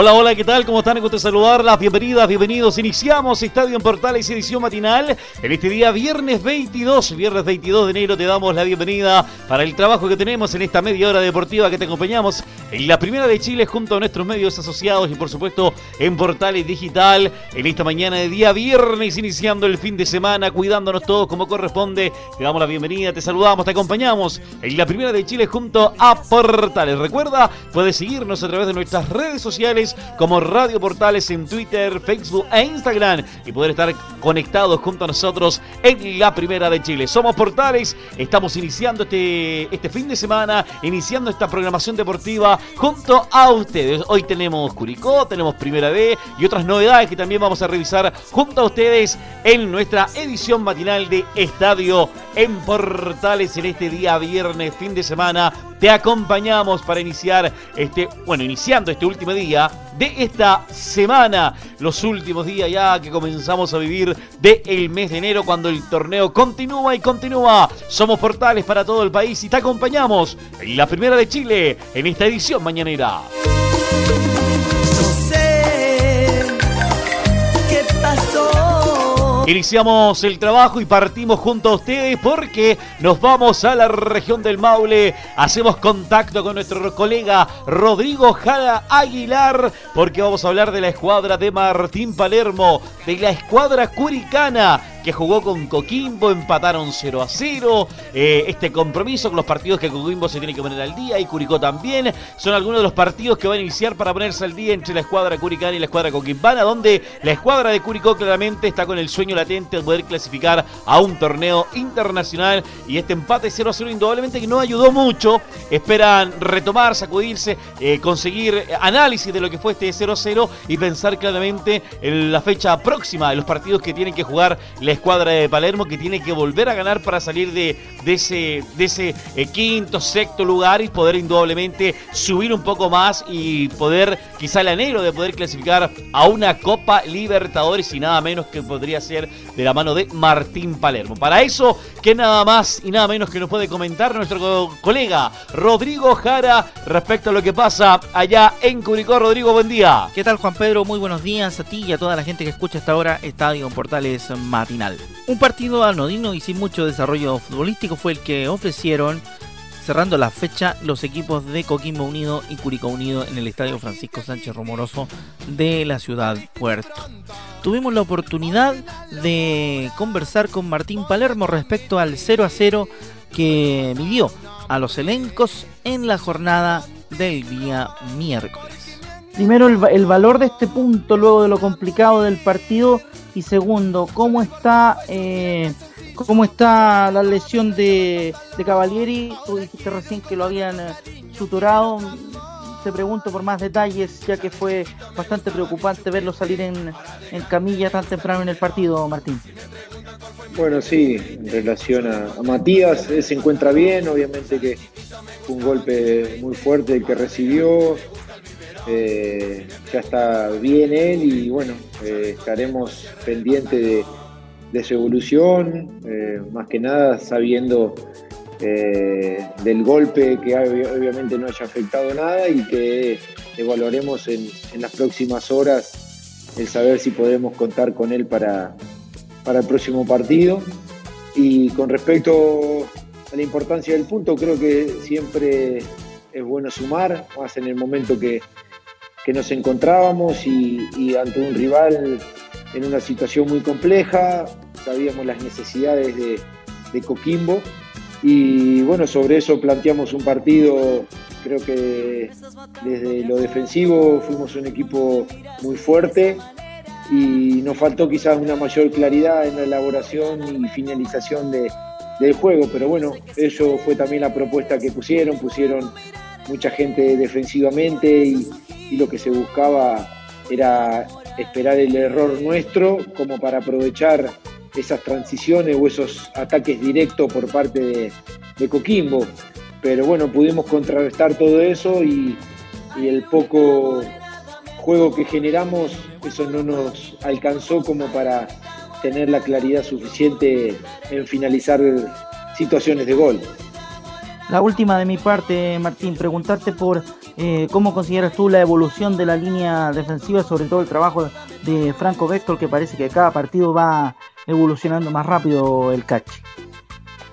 Hola, hola, ¿qué tal? ¿Cómo están? Me gusta saludarlas. Bienvenidas, bienvenidos. Iniciamos Estadio en Portales edición matinal. En este día, viernes 22, viernes 22 de enero, te damos la bienvenida para el trabajo que tenemos en esta media hora deportiva que te acompañamos en la primera de Chile junto a nuestros medios asociados y, por supuesto, en Portales Digital. En esta mañana de día viernes, iniciando el fin de semana, cuidándonos todos como corresponde. Te damos la bienvenida, te saludamos, te acompañamos en la primera de Chile junto a Portales. Recuerda, puedes seguirnos a través de nuestras redes sociales como Radio Portales en Twitter, Facebook e Instagram y poder estar conectados junto a nosotros en la Primera de Chile. Somos Portales, estamos iniciando este, este fin de semana, iniciando esta programación deportiva junto a ustedes. Hoy tenemos Curicó, tenemos Primera B y otras novedades que también vamos a revisar junto a ustedes en nuestra edición matinal de Estadio en Portales en este día viernes, fin de semana. Te acompañamos para iniciar este, bueno, iniciando este último día de esta semana, los últimos días ya que comenzamos a vivir el mes de enero cuando el torneo continúa y continúa. Somos portales para todo el país y te acompañamos en la primera de Chile en esta edición mañanera. Iniciamos el trabajo y partimos junto a ustedes porque nos vamos a la región del Maule. Hacemos contacto con nuestro colega Rodrigo Jara Aguilar porque vamos a hablar de la escuadra de Martín Palermo, de la escuadra curicana que jugó con Coquimbo, empataron 0 a 0. Eh, este compromiso con los partidos que Coquimbo se tiene que poner al día y Curicó también. Son algunos de los partidos que van a iniciar para ponerse al día entre la escuadra curicana y la escuadra coquimbana, donde la escuadra de Curicó claramente está con el sueño latente de poder clasificar a un torneo internacional. Y este empate 0 a 0 indudablemente que no ayudó mucho. Esperan retomar, sacudirse, eh, conseguir análisis de lo que fue este 0 a 0 y pensar claramente en la fecha próxima de los partidos que tienen que jugar la escuadra de Palermo que tiene que volver a ganar para salir de, ese, eh, quinto, sexto lugar y poder indudablemente subir un poco más y poder, quizá el anhelo de poder clasificar a una Copa Libertadores y nada menos que podría ser de la mano de Martín Palermo. Para eso, que nada más y nada menos que nos puede comentar nuestro colega Rodrigo Jara respecto a lo que pasa allá en Curicó. Rodrigo, buen día. ¿Qué tal Juan Pedro? Muy buenos días a ti y a toda la gente que escucha hasta ahora Estadio Portales Un partido anodino y sin mucho desarrollo futbolístico fue el que ofrecieron cerrando la fecha los equipos de Coquimbo Unido y Curicó Unido en el Estadio Francisco Sánchez Romoroso de la ciudad Puerto. Tuvimos la oportunidad de conversar con Martín Palermo respecto al 0 a 0 que midió a los elencos en la jornada del día miércoles. Primero el, valor de este punto luego de lo complicado del partido y segundo, cómo está eh, cómo está la lesión de, de Cavalieri. Tú dijiste recién que lo habían eh, suturado. Te pregunto por más detalles, ya que fue bastante preocupante verlo salir en, camilla tan temprano en el partido, Martín. Bueno, sí, en relación a, Matías, él se encuentra bien, obviamente que fue un golpe muy fuerte el que recibió, eh, ya está bien él y bueno, eh, estaremos pendientes de, su evolución, eh, más que nada sabiendo del golpe que obviamente no haya afectado nada y que evaluaremos en, las próximas horas el saber si podemos contar con él para, para el próximo partido. Y con respecto a la importancia del punto, creo que siempre es bueno sumar, más en el momento que, que nos encontrábamos y, ante un rival en una situación muy compleja, sabíamos las necesidades de, Coquimbo. Y bueno, sobre eso planteamos un partido, creo que desde lo defensivo fuimos un equipo muy fuerte y nos faltó quizás una mayor claridad en la elaboración y finalización del juego, pero bueno, eso fue también la propuesta que pusieron, pusieron mucha gente defensivamente y, y lo que se buscaba era esperar el error nuestro como para aprovechar esas transiciones o esos ataques directos por parte de, Coquimbo. Pero bueno, pudimos contrarrestar todo eso y el poco juego que generamos, eso no nos alcanzó como para tener la claridad suficiente en finalizar situaciones de gol. La última de mi parte, Martín, preguntarte por eh, cómo consideras tú la evolución de la línea defensiva, sobre todo el trabajo de Franco Vector, que parece que cada partido va evolucionando más rápido el catch.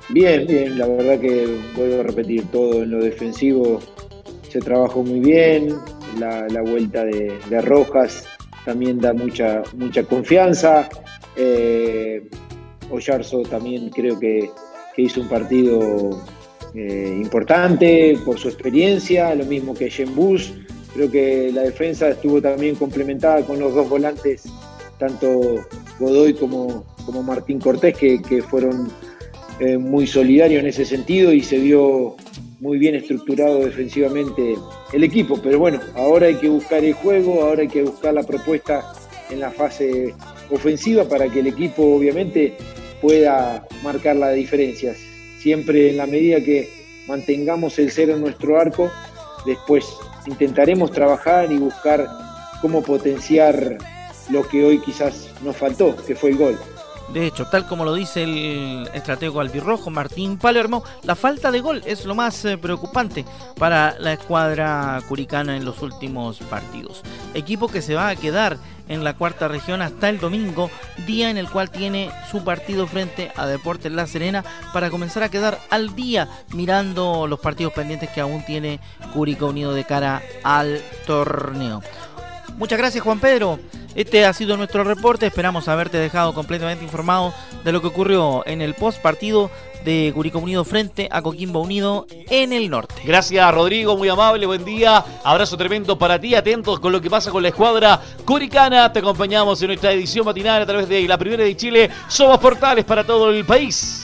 Bien, bien, la verdad que vuelvo a repetir todo en lo defensivo, se trabajó muy bien, la, vuelta de, Rojas también da mucha, mucha confianza. Eh, Oyarzo también creo que, hizo un partido eh, importante por su experiencia, lo mismo que Bus. Creo que la defensa estuvo también complementada con los dos volantes, tanto Godoy como, como Martín Cortés, que, fueron eh, muy solidarios en ese sentido y se vio muy bien estructurado defensivamente el equipo. Pero bueno, ahora hay que buscar el juego, ahora hay que buscar la propuesta en la fase ofensiva para que el equipo obviamente pueda marcar las diferencias. Siempre en la medida que mantengamos el cero en nuestro arco, después intentaremos trabajar y buscar cómo potenciar lo que hoy quizás nos faltó, que fue el gol. De hecho, tal como lo dice el estratego albirrojo Martín Palermo, la falta de gol es lo más eh, preocupante para la escuadra curicana en los últimos partidos. Equipo que se va a quedar en la cuarta región hasta el domingo, día en el cual tiene su partido frente a Deportes La Serena para comenzar a quedar al día mirando los partidos pendientes que aún tiene Curicó Unido de cara al torneo. Muchas gracias Juan Pedro. Este ha sido nuestro reporte. Esperamos haberte dejado completamente informado de lo que ocurrió en el post partido de Curicó Unido frente a Coquimbo Unido en el norte. Gracias Rodrigo, muy amable, buen día. Abrazo tremendo para ti, atentos con lo que pasa con la escuadra curicana. Te acompañamos en nuestra edición matinal a través de la primera de Chile. Somos portales para todo el país.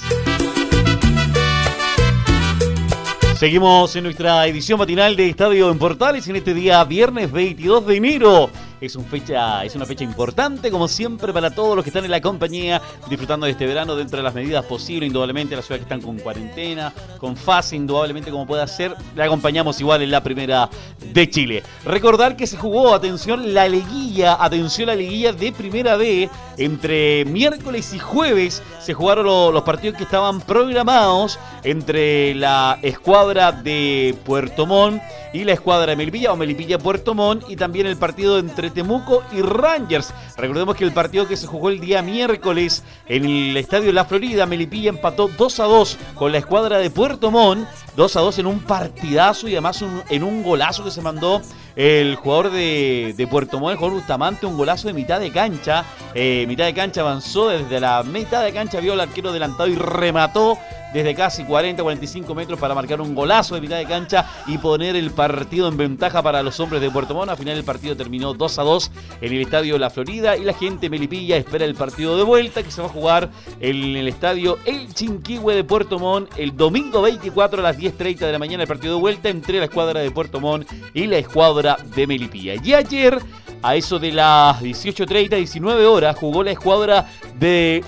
Seguimos en nuestra edición matinal de Estadio en Portales en este día viernes 22 de enero. Es, un fecha, es una fecha importante, como siempre, para todos los que están en la compañía, disfrutando de este verano dentro de las medidas posibles, indudablemente, las ciudades que están con cuarentena, con fase, indudablemente, como pueda ser, le acompañamos igual en la primera de Chile. Recordar que se jugó, atención, la liguilla, atención, la liguilla de primera B, entre miércoles y jueves se jugaron los partidos que estaban programados entre la escuadra de Puerto Montt y la escuadra de Melipilla o Melipilla Puerto Montt y también el partido entre Temuco y Rangers. Recordemos que el partido que se jugó el día miércoles en el Estadio La Florida, Melipilla empató 2 a 2 con la escuadra de Puerto Montt, 2 a 2 en un partidazo y además en un golazo que se mandó el jugador de, Puerto Montt, jugador Bustamante, un golazo de mitad de cancha. Eh, mitad de cancha avanzó desde la mitad de cancha, vio al arquero adelantado y remató desde casi 40-45 metros para marcar un golazo de mitad de cancha y poner el partido en ventaja para los hombres de Puerto Montt. Al final el partido terminó 2 a 2 en el estadio La Florida y la gente Melipilla espera el partido de vuelta que se va a jugar en el estadio El Chinquihue de Puerto Montt el domingo 24 a las 10.30 de la mañana el partido de vuelta entre la escuadra de Puerto Montt y la escuadra de Melipilla. Y ayer a eso de las 18.30, 19 horas, jugó la escuadra de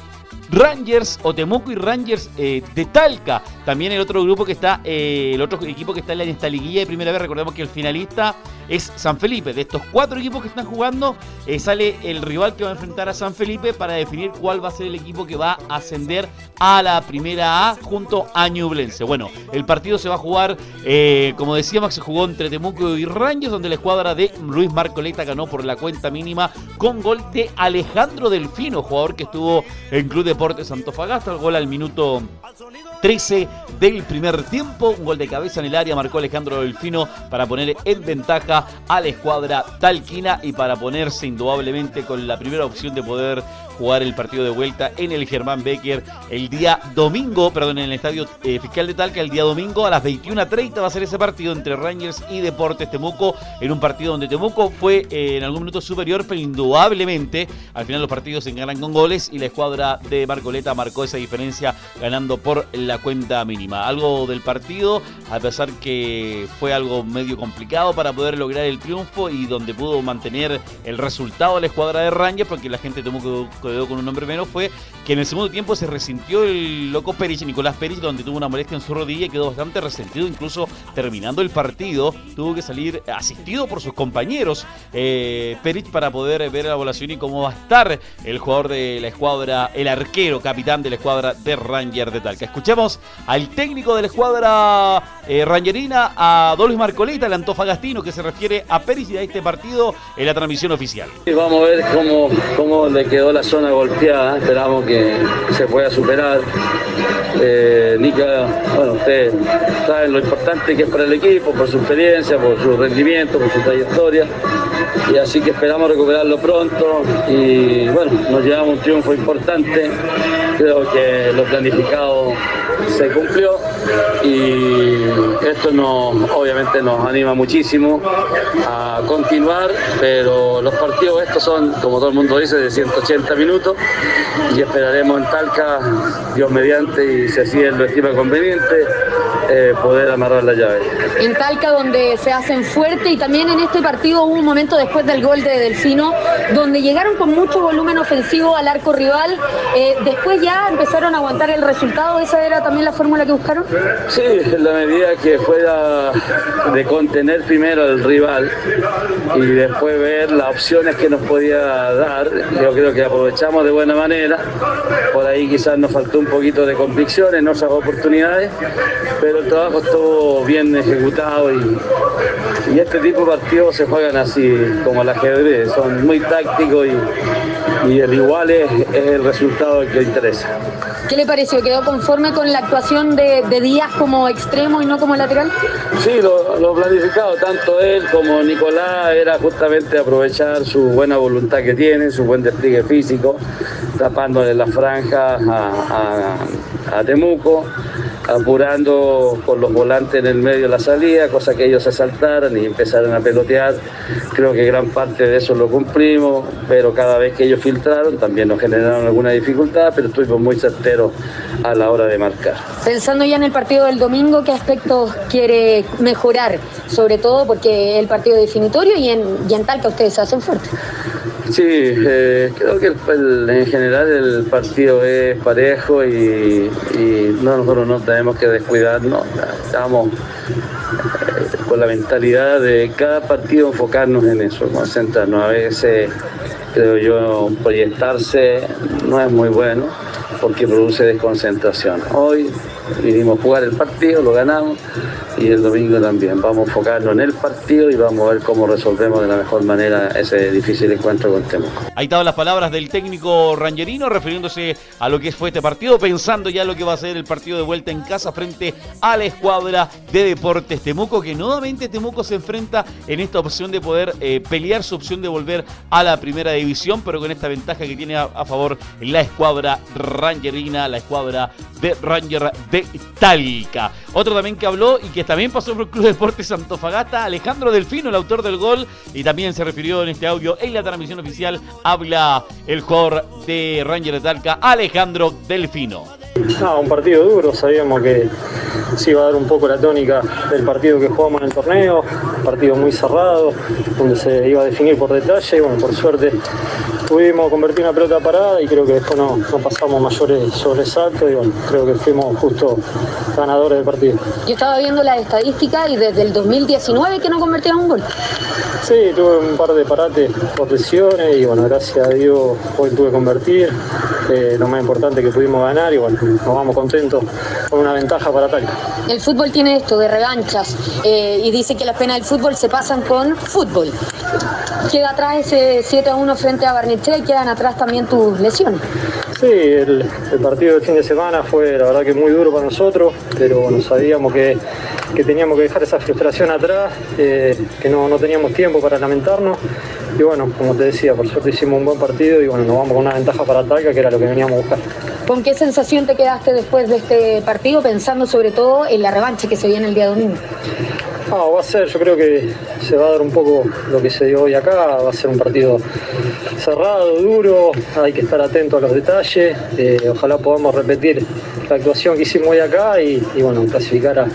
Rangers o Temuco y Rangers eh, de Talca. También el otro grupo que está, eh, el otro equipo que está en esta liguilla de primera vez, recordemos que el finalista es San Felipe. De estos cuatro equipos que están jugando, eh, sale el rival que va a enfrentar a San Felipe para definir cuál va a ser el equipo que va a ascender a la primera A junto a Ñublense. Bueno, el partido se va a jugar, como decíamos, se jugó entre Temuco y Rangers, donde la escuadra de Luis Marcoleta ganó por la cuenta mínima con gol de Alejandro Delfino, jugador que estuvo en Club de Deportes Antofagasta, el gol al minuto 13 del primer tiempo. Un gol de cabeza en el área marcó Alejandro Delfino para poner en ventaja a la escuadra talquina y para ponerse indudablemente con la primera opción de poder jugar el partido de vuelta en el Germán Becker el día domingo, perdón, en el Estadio eh, Fiscal de Talca, el día domingo a las 21.30 va a ser ese partido entre Rangers y Deportes Temuco, en un partido donde Temuco fue eh, en algún minuto superior, pero indudablemente al final los partidos se ganan con goles y la escuadra de Marcoleta marcó esa diferencia ganando por la cuenta mínima. Algo del partido, a pesar que fue algo medio complicado para poder lograr el triunfo y donde pudo mantener el resultado la escuadra de Rangers, porque la gente de Temuco quedó con un nombre menos, fue que en el segundo tiempo se resintió el loco Perich, Nicolás Perich, donde tuvo una molestia en su rodilla y quedó bastante resentido, incluso terminando el partido, tuvo que salir asistido por sus compañeros eh, para poder ver la evaluación y cómo va a estar el jugador de la escuadra, el arquero, capitán de la escuadra de Ranger de Talca. Escuchemos al técnico de la escuadra eh, rangerina, a Dolph Marcolita, el antofagastino, que se refiere a Perich y a este partido en la transmisión oficial. Vamos a ver cómo, cómo le quedó la zona golpeada, esperamos que se pueda superar. Eh, Nica, bueno, ustedes saben lo importante que es para el equipo, por su experiencia, por su rendimiento, por su trayectoria. Y así que esperamos recuperarlo pronto y bueno, nos llevamos un triunfo importante. Creo que lo planificado se cumplió y esto nos, obviamente nos anima muchísimo a continuar, pero los partidos estos son, como todo el mundo dice, de 180 minutos y esperaremos en Talca, Dios mediante, y si así él lo estima conveniente, eh, poder amarrar la llave. En Talca donde se hacen fuerte y también en este partido hubo un momento después del gol de Delfino donde llegaron con mucho volumen ofensivo al arco rival, eh, después ya empezaron a aguantar el resultado, esa era también la fórmula que buscaron. Sí, en la medida que fuera de contener primero al rival y después ver las opciones que nos podía dar, yo creo que aprovechamos de buena manera, por ahí quizás nos faltó un poquito de convicción en otras oportunidades, pero el trabajo estuvo bien ejecutado y este tipo de partidos se juegan así, como el ajedrez, son muy tácticos y, y el igual es, es el resultado que interesa. ¿Qué le pareció? ¿Quedó conforme con la actuación de, de Díaz como extremo y no como lateral? Sí, lo, lo, planificado, tanto él como Nicolás, era justamente aprovechar su buena voluntad que tiene, su buen despliegue físico, tapándole la franja a, a, a Temuco apurando con los volantes en el medio de la salida, cosa que ellos se y empezaran a pelotear. Creo que gran parte de eso lo cumplimos, pero cada vez que ellos filtraron también nos generaron alguna dificultad, pero estuvimos muy certeros a la hora de marcar. Pensando ya en el partido del domingo, ¿qué aspectos quiere mejorar? Sobre todo porque el partido definitorio y en, y en Talca ustedes se hacen fuertes. Sí, eh, creo que en general el partido es parejo y, y no, nosotros no tenemos que descuidarnos. Estamos eh, con la mentalidad de cada partido enfocarnos en eso, concentrarnos. A veces, creo yo, proyectarse no es muy bueno porque produce desconcentración. Hoy vinimos a jugar el partido, lo ganamos y el domingo también. Vamos a enfocarnos en el partido y vamos a ver cómo resolvemos de la mejor manera ese difícil encuentro con Temuco. Ahí estaban las palabras del técnico rangerino refiriéndose a lo que fue este partido, pensando ya lo que va a ser el partido de vuelta en casa frente a la escuadra de Deportes Temuco, que nuevamente Temuco se enfrenta en esta opción de poder eh, pelear su opción de volver a la primera división, pero con esta ventaja que tiene a, a favor la escuadra rangerina, la escuadra de Ranger de Talca. Otro también que habló y que también pasó por el Club Deportes Antofagasta, Alejandro Delfino, el autor del gol, y también se refirió en este audio en la transmisión oficial, habla el jugador de Ranger de Talca, Alejandro Delfino. No, un partido duro, sabíamos que se iba a dar un poco la tónica del partido que jugamos en el torneo, partido muy cerrado, donde se iba a definir por detalle, y bueno, por suerte pudimos convertir una pelota parada y creo que después no, no pasamos mayores sobresaltos y bueno, creo que fuimos justo ganadores del partido. Yo estaba viendo la estadística y desde el 2019 que no convertía un gol. Sí, tuve un par de parates por lesiones y bueno, gracias a Dios hoy tuve que convertir, eh, lo más importante que pudimos ganar y bueno, nos vamos contentos con una ventaja para Talca. El fútbol tiene esto de revanchas eh, y dice que las penas del fútbol se pasan con fútbol. Queda atrás ese 7 a 1 frente a Barnechea y quedan atrás también tus lesiones. Sí, el, el, partido del fin de semana fue la verdad que muy duro para nosotros, pero bueno, sabíamos que, que teníamos que dejar esa frustración atrás, eh, que no, no teníamos tiempo para lamentarnos. Y bueno, como te decía, por suerte hicimos un buen partido y bueno, nos vamos con una ventaja para Talca, que era lo que veníamos a buscar. ¿Con qué sensación te quedaste después de este partido, pensando sobre todo en la revancha que se viene el día domingo? Ah, va a ser, yo creo que se va a dar un poco lo que se dio hoy acá, va a ser un partido cerrado, duro, hay que estar atento a los detalles, eh, ojalá podamos repetir la actuación que hicimos hoy acá y, y bueno, clasificar a,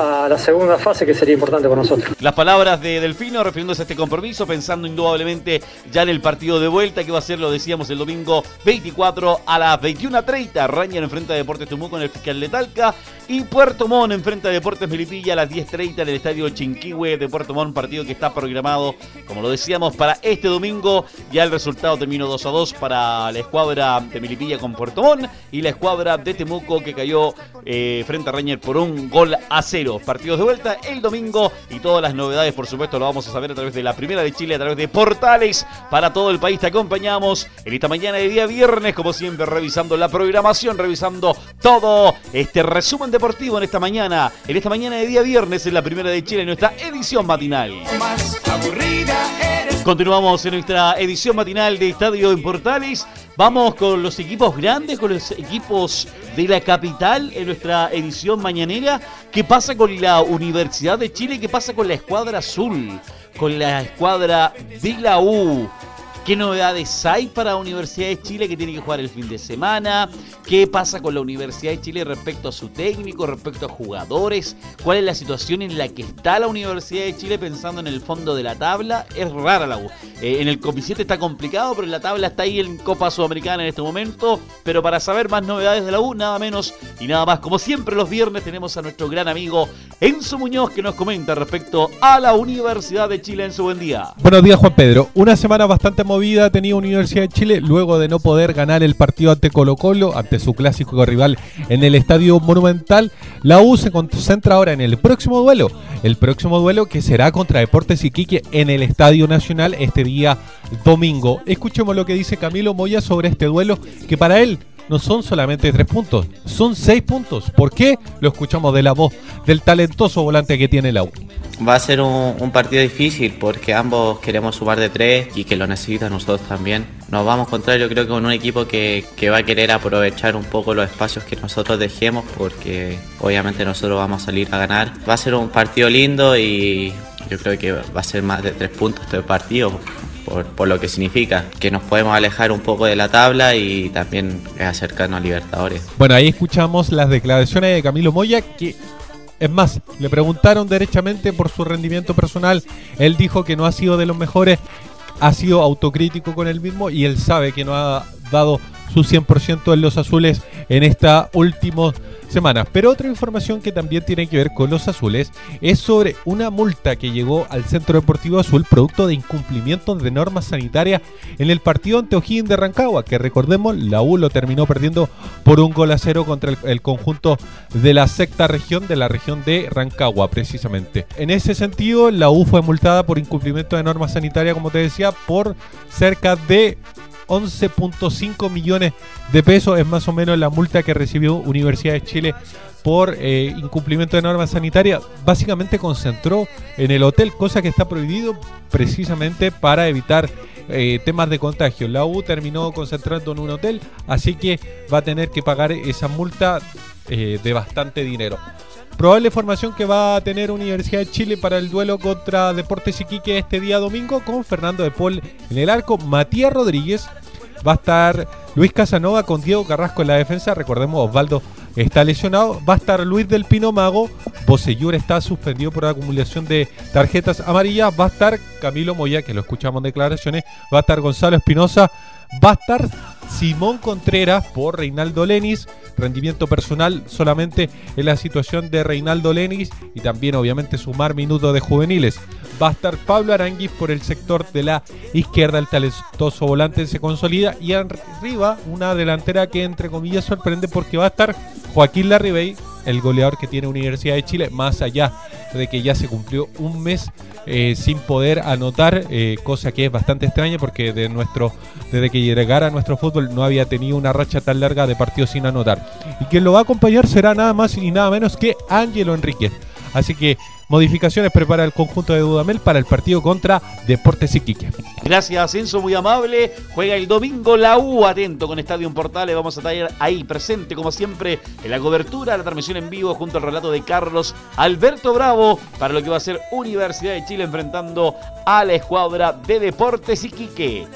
a la segunda fase que sería importante para nosotros. Las palabras de Delfino refiriéndose a este compromiso, pensando indudablemente ya en el partido de vuelta que va a ser, lo decíamos, el domingo 24 a las 21.30. Ranger enfrenta a Deportes Temuco en el Fiscal de Talca y Puerto Montt enfrenta a Deportes Melipilla a las 10.30 en el Estadio Chinquihue de Puerto Montt, partido que está programado, como lo decíamos, para este domingo. Ya el resultado terminó 2 a 2 para la escuadra de Melipilla con Puerto Montt y la escuadra de Temuco que cayó eh, frente a Ranger por un gol a cero. Partidos de vuelta el domingo y todas las novedades, por supuesto, lo vamos a saber a través de la Primera de Chile, a través de Portales para todo el país. Te acompañamos en esta mañana de día viernes, como siempre, revisando la programación, revisando todo este resumen deportivo en esta mañana, en esta mañana de día viernes en la Primera de Chile, en nuestra edición matinal. Continuamos en nuestra edición matinal de Estadio en Portales. Vamos con los equipos grandes, con los equipos de la capital en nuestra edición mañanera. ¿Qué pasa con la Universidad de Chile? ¿Qué pasa con la escuadra azul? Con la escuadra de la U. ¿Qué novedades hay para la Universidad de Chile que tiene que jugar el fin de semana? ¿Qué pasa con la Universidad de Chile respecto a su técnico, respecto a jugadores? ¿Cuál es la situación en la que está la Universidad de Chile pensando en el fondo de la tabla? Es rara la U. Eh, en el coeficiente está complicado, pero en la tabla está ahí en Copa Sudamericana en este momento. Pero para saber más novedades de la U, nada menos y nada más. Como siempre los viernes tenemos a nuestro gran amigo Enzo Muñoz que nos comenta respecto a la Universidad de Chile en su buen día. Buenos días Juan Pedro. Una semana bastante movida vida tenía Universidad de Chile luego de no poder ganar el partido ante Colo Colo, ante su clásico rival en el Estadio Monumental. La U se concentra ahora en el próximo duelo, el próximo duelo que será contra Deportes Iquique en el Estadio Nacional este día domingo. Escuchemos lo que dice Camilo Moya sobre este duelo que para él no son solamente tres puntos, son seis puntos. ¿Por qué? Lo escuchamos de la voz del talentoso volante que tiene la U. Va a ser un, partido difícil porque ambos queremos sumar de tres y que lo necesitan nosotros también. Nos vamos a encontrar yo creo que con un equipo que, va a querer aprovechar un poco los espacios que nosotros dejemos porque obviamente nosotros vamos a salir a ganar. Va a ser un partido lindo y yo creo que va a ser más de tres puntos este partido por, lo que significa, que nos podemos alejar un poco de la tabla y también acercarnos a Libertadores. Bueno, ahí escuchamos las declaraciones de Camilo Moya, que es más, le preguntaron derechamente por su rendimiento personal, él dijo que no ha sido de los mejores, ha sido autocrítico con él mismo y él sabe que no ha dado su 100% en los azules en esta última semanas. Pero otra información que también tiene que ver con los azules es sobre una multa que llegó al Centro Deportivo Azul producto de incumplimiento de normas sanitarias en el partido ante O'Higgins de Rancagua, que recordemos, la U lo terminó perdiendo por un gol a cero contra el, conjunto de la sexta región, de la región de Rancagua precisamente. En ese sentido, la U fue multada por incumplimiento de normas sanitarias, como te decía, por cerca de 11.5 millones de pesos. Es más o menos la multa que recibió Universidad de Chile por eh, incumplimiento de normas sanitarias. Básicamente concentró en el hotel, cosa que está prohibido precisamente para evitar eh, temas de contagio. La U terminó concentrando en un hotel, así que va a tener que pagar esa multa eh, de bastante dinero. Probable formación que va a tener Universidad de Chile para el duelo contra Deportes Iquique este día domingo con Fernando de Paul en el arco, Matías Rodríguez, va a estar Luis Casanova con Diego Carrasco en la defensa, recordemos Osvaldo está lesionado, va a estar Luis del Pino Mago, Bosellur está suspendido por acumulación de tarjetas amarillas, va a estar Camilo Moya, que lo escuchamos en declaraciones, va a estar Gonzalo Espinosa, va a estar Simón Contreras por Reinaldo Lenis, rendimiento personal solamente en la situación de Reinaldo Lenis y también obviamente sumar minutos de juveniles. Va a estar Pablo Aranguis por el sector de la izquierda, el talentoso volante se consolida. Y arriba una delantera que entre comillas sorprende porque va a estar Joaquín Larribey, el goleador que tiene Universidad de Chile, más allá de que ya se cumplió un mes eh, sin poder anotar, eh, cosa que es bastante extraña porque de nuestro, desde que llegara a nuestro fútbol no había tenido una racha tan larga de partidos sin anotar. Y quien lo va a acompañar será nada más y nada menos que Ángelo Enríquez. Así que modificaciones prepara el conjunto de Dudamel para el partido contra Deportes Iquique. Gracias, Enzo, muy amable. Juega el domingo la U, atento con Estadio Portales. Vamos a estar ahí presente, como siempre, en la cobertura, la transmisión en vivo junto al relato de Carlos Alberto Bravo para lo que va a ser Universidad de Chile enfrentando a la escuadra de Deportes Iquique.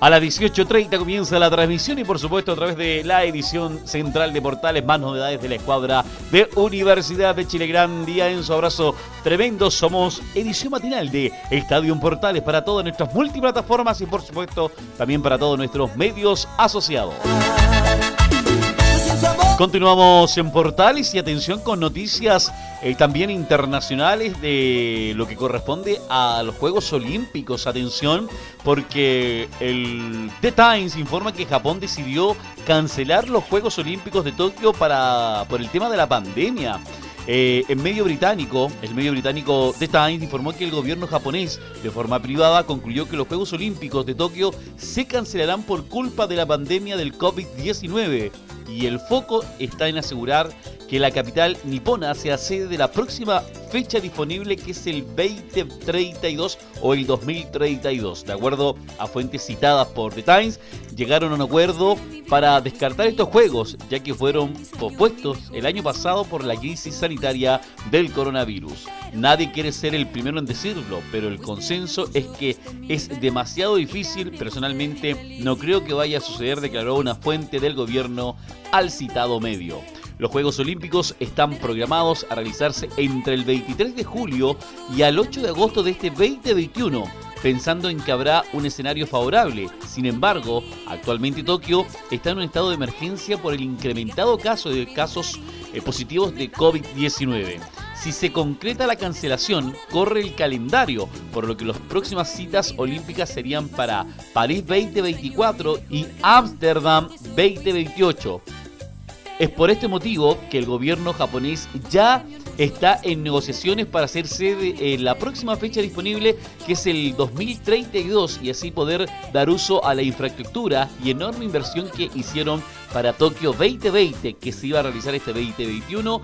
A las 18.30 comienza la transmisión y por supuesto a través de la edición central de Portales, más novedades de la escuadra de Universidad de Chile. Gran día en su abrazo tremendo. Somos edición matinal de Estadio Portales para todas nuestras multiplataformas y por supuesto también para todos nuestros medios asociados. Continuamos en Portales y atención con noticias eh, también internacionales de lo que corresponde a los Juegos Olímpicos. Atención, porque el The Times informa que Japón decidió cancelar los Juegos Olímpicos de Tokio para por el tema de la pandemia. Eh, en medio británico, el medio británico The Times informó que el gobierno japonés, de forma privada, concluyó que los Juegos Olímpicos de Tokio se cancelarán por culpa de la pandemia del COVID-19 y el foco está en asegurar que la capital nipona sea sede de la próxima fecha disponible que es el 2032 o el 2032. De acuerdo a fuentes citadas por The Times, llegaron a un acuerdo para descartar estos juegos, ya que fueron propuestos el año pasado por la crisis sanitaria del coronavirus. Nadie quiere ser el primero en decirlo, pero el consenso es que es demasiado difícil. Personalmente, no creo que vaya a suceder, declaró una fuente del gobierno al citado medio. Los Juegos Olímpicos están programados a realizarse entre el 23 de julio y al 8 de agosto de este 2021 pensando en que habrá un escenario favorable. Sin embargo, actualmente Tokio está en un estado de emergencia por el incrementado caso de casos eh, positivos de COVID-19. Si se concreta la cancelación, corre el calendario, por lo que las próximas citas olímpicas serían para París 2024 y Ámsterdam 2028. Es por este motivo que el gobierno japonés ya está en negociaciones para hacer sede en la próxima fecha disponible, que es el 2032, y así poder dar uso a la infraestructura y enorme inversión que hicieron para Tokio 2020, que se iba a realizar este 2021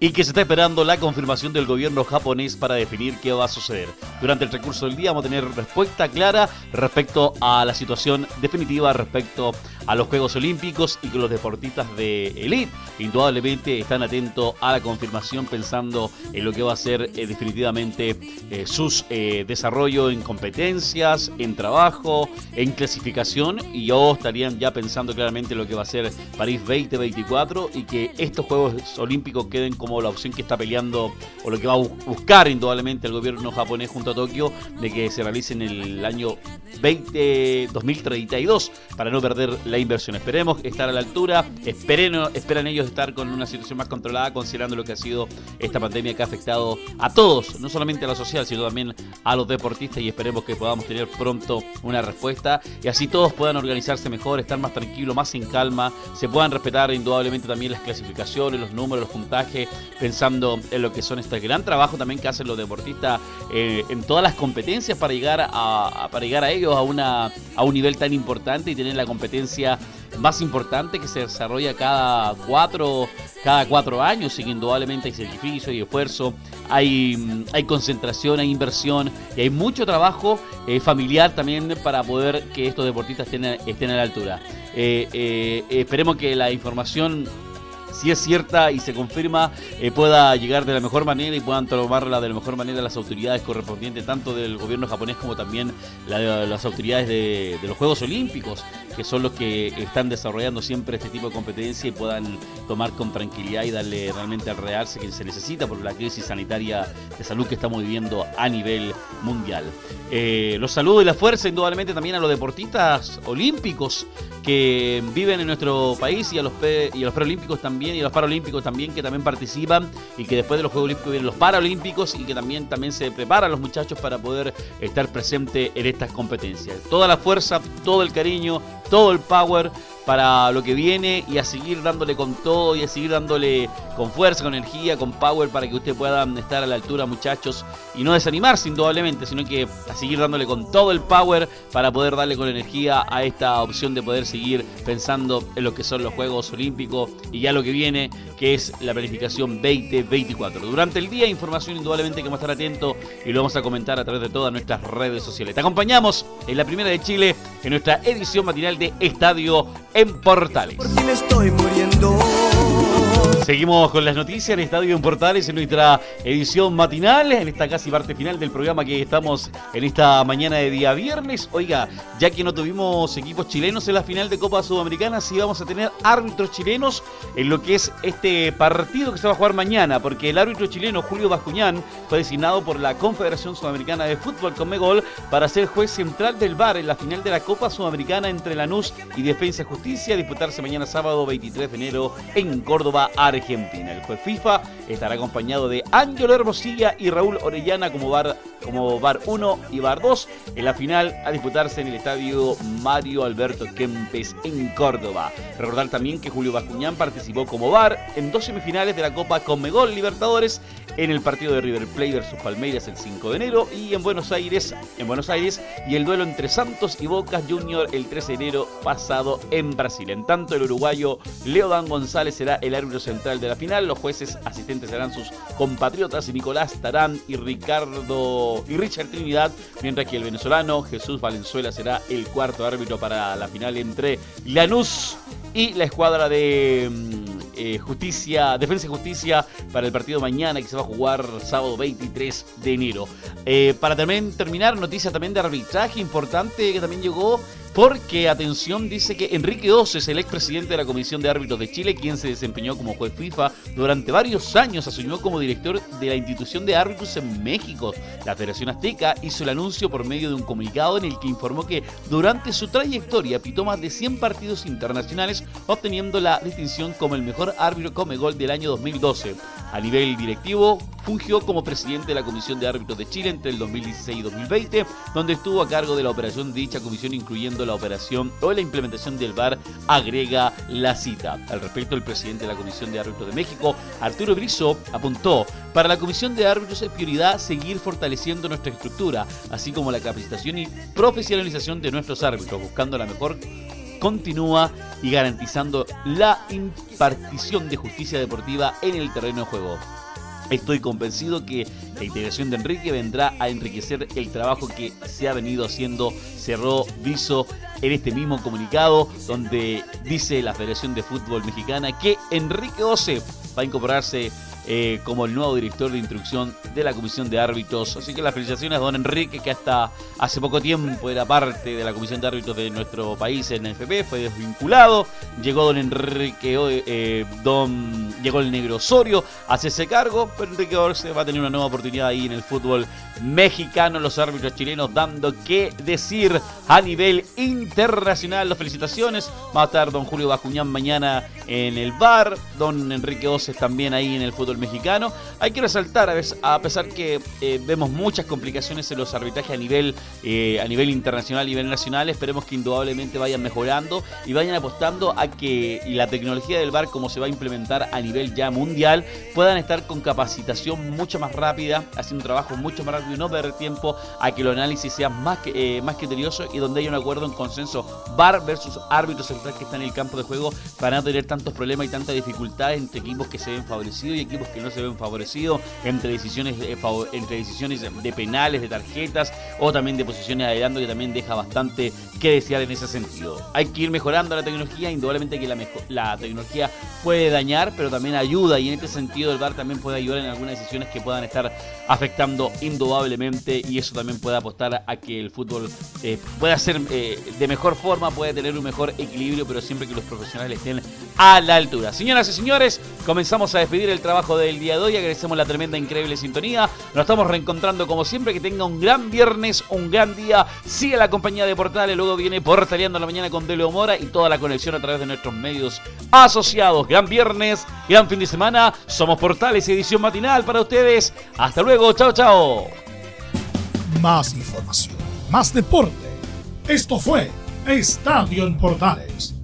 y que se está esperando la confirmación del gobierno japonés para definir qué va a suceder. Durante el recurso del día vamos a tener respuesta clara respecto a la situación definitiva respecto los Juegos Olímpicos y que los deportistas de elite indudablemente están atentos a la confirmación pensando en lo que va a ser eh, definitivamente eh, sus eh, desarrollo en competencias, en trabajo, en clasificación. Y o estarían ya pensando claramente en lo que va a ser París 2024 y que estos Juegos Olímpicos queden como la opción que está peleando o lo que va a buscar indudablemente el gobierno japonés junto a Tokio de que se realice en el año 20 2032 para no perder la inversión. Esperemos estar a la altura, esperen, esperan ellos estar con una situación más controlada considerando lo que ha sido esta pandemia que ha afectado a todos, no solamente a la social, sino también a los deportistas y esperemos que podamos tener pronto una respuesta y así todos puedan organizarse mejor, estar más tranquilos, más en calma, se puedan respetar indudablemente también las clasificaciones, los números, los puntajes, pensando en lo que son este gran trabajo también que hacen los deportistas eh, en todas las competencias para llegar a, para llegar a ellos a una a un nivel tan importante y tener la competencia más importante que se desarrolla cada cuatro, cada cuatro años que indudablemente hay sacrificio y esfuerzo, hay, hay concentración, hay inversión y hay mucho trabajo eh, familiar también para poder que estos deportistas estén, estén a la altura. Eh, eh, esperemos que la información si es cierta y se confirma, eh, pueda llegar de la mejor manera y puedan tomarla de la mejor manera las autoridades correspondientes, tanto del gobierno japonés como también las autoridades de, los Juegos Olímpicos, que son los que están desarrollando siempre este tipo de competencia y puedan tomar con tranquilidad y darle realmente al realce que se necesita por la crisis sanitaria de salud que estamos viviendo a nivel mundial. Eh, los saludos y la fuerza, indudablemente, también a los deportistas olímpicos que viven en nuestro país y a los, y a los preolímpicos también y a los paralímpicos también que también participan y que después de los Juegos Olímpicos vienen los paralímpicos y que también, también se preparan los muchachos para poder estar presentes en estas competencias. Toda la fuerza, todo el cariño, todo el power para lo que viene y a seguir dándole con todo y a seguir dándole con fuerza, con energía, con power para que usted pueda estar a la altura muchachos y no desanimarse indudablemente, sino que a seguir dándole con todo el power para poder darle con energía a esta opción de poder seguir pensando en lo que son los Juegos Olímpicos y ya lo que viene, que es la planificación 2024. Durante el día, información indudablemente que vamos a estar atentos y lo vamos a comentar a través de todas nuestras redes sociales. Te acompañamos en la primera de Chile en nuestra edición matinal de Estadio en Portales. Seguimos con las noticias en Estadio en Portales en nuestra edición matinal, en esta casi parte final del programa que estamos en esta mañana de día viernes. Oiga, ya que no tuvimos equipos chilenos en la final de Copa Sudamericana, sí vamos a tener árbitros chilenos en lo que es este partido que se va a jugar mañana, porque el árbitro chileno Julio Bascuñán fue designado por la Confederación Sudamericana de Fútbol con Megol para ser juez central del VAR en la final de la Copa Sudamericana entre Lanús y Defensa Justicia, disputarse mañana sábado 23 de enero en Córdoba, Argentina. El juez FIFA estará acompañado de Ángelo Hermosilla y Raúl Orellana como bar, como bar 1 y bar 2 en la final a disputarse en el estadio Mario Alberto Kempes en Córdoba. Recordar también que Julio Bascuñán participó como bar en dos semifinales de la Copa Conmebol Libertadores en el partido de River Plate versus Palmeiras el 5 de enero y en Buenos Aires, en Buenos Aires y el duelo entre Santos y Boca Junior el 13 de enero pasado en Brasil. En tanto el uruguayo Leodan González será el árbitro central de la final. Los jueces asistentes serán sus compatriotas Nicolás Tarán y Ricardo y Richard Trinidad, mientras que el venezolano Jesús Valenzuela será el cuarto árbitro para la final entre Lanús y la escuadra de mm, eh, Justicia, Defensa y Justicia para el partido mañana que se va a jugar sábado 23 de enero. Eh, para también terminar, noticias también de arbitraje importante que también llegó porque, atención, dice que Enrique Oces, el expresidente de la Comisión de Árbitros de Chile, quien se desempeñó como juez FIFA durante varios años, asumió como director de la institución de árbitros en México. La Federación Azteca hizo el anuncio por medio de un comunicado en el que informó que durante su trayectoria pitó más de 100 partidos internacionales, obteniendo la distinción como el mejor árbitro come gol del año 2012. A nivel directivo, fungió como presidente de la Comisión de Árbitros de Chile entre el 2016 y 2020, donde estuvo a cargo de la operación de dicha comisión, incluyendo la operación o la implementación del VAR, agrega la cita. Al respecto, el presidente de la Comisión de Árbitros de México, Arturo Brizo, apuntó, para la Comisión de Árbitros es prioridad seguir fortaleciendo nuestra estructura, así como la capacitación y profesionalización de nuestros árbitros, buscando la mejor continúa y garantizando la impartición de justicia deportiva en el terreno de juego. Estoy convencido que la integración de Enrique vendrá a enriquecer el trabajo que se ha venido haciendo, cerró Viso en este mismo comunicado, donde dice la Federación de Fútbol Mexicana que Enrique Ose va a incorporarse eh, como el nuevo director de instrucción de la Comisión de Árbitros. Así que las felicitaciones a don Enrique, que hasta hace poco tiempo era parte de la Comisión de Árbitros de nuestro país en el FP, fue desvinculado. Llegó don Enrique, eh, don, llegó el negro Osorio a ese cargo, pero Enrique Orce va a tener una nueva oportunidad ahí en el fútbol mexicano. Los árbitros chilenos dando que decir a nivel internacional. Las felicitaciones. Va a estar don Julio Bacuñán mañana en el bar, don Enrique Oces también ahí en el fútbol mexicano. Hay que resaltar, a pesar que eh, vemos muchas complicaciones en los arbitrajes a nivel, eh, a nivel internacional, a nivel nacional, esperemos que indudablemente vayan mejorando y vayan apostando a que la tecnología del bar, como se va a implementar a nivel ya mundial, puedan estar con capacitación mucho más rápida, haciendo trabajo mucho más rápido y no perder tiempo a que el análisis sea más, que, eh, más criterioso y donde haya un acuerdo, en consenso, bar versus árbitros central que están en el campo de juego para no tener tantos problemas y tantas dificultades entre equipos que se ven favorecidos y equipos que no se ven favorecidos, entre decisiones, de, entre decisiones de penales, de tarjetas o también de posiciones adelante que también deja bastante que desear en ese sentido. Hay que ir mejorando la tecnología, indudablemente que la, la tecnología puede dañar, pero también ayuda y en este sentido el VAR también puede ayudar en algunas decisiones que puedan estar afectando indudablemente y eso también puede apostar a que el fútbol eh, pueda ser eh, de mejor forma, puede tener un mejor equilibrio, pero siempre que los profesionales estén a la altura. Señoras y señores, comenzamos a despedir el trabajo del día de hoy, agradecemos la tremenda, increíble sintonía, nos estamos reencontrando como siempre, que tenga un gran viernes, un gran día, sigue la compañía de Portales, luego viene Portaleando la mañana con Deleo Mora y toda la conexión a través de nuestros medios asociados. Gran viernes, gran fin de semana, somos Portales, edición matinal para ustedes. Hasta luego, chao, chao. Más información, más deporte. Esto fue Estadio en Portales,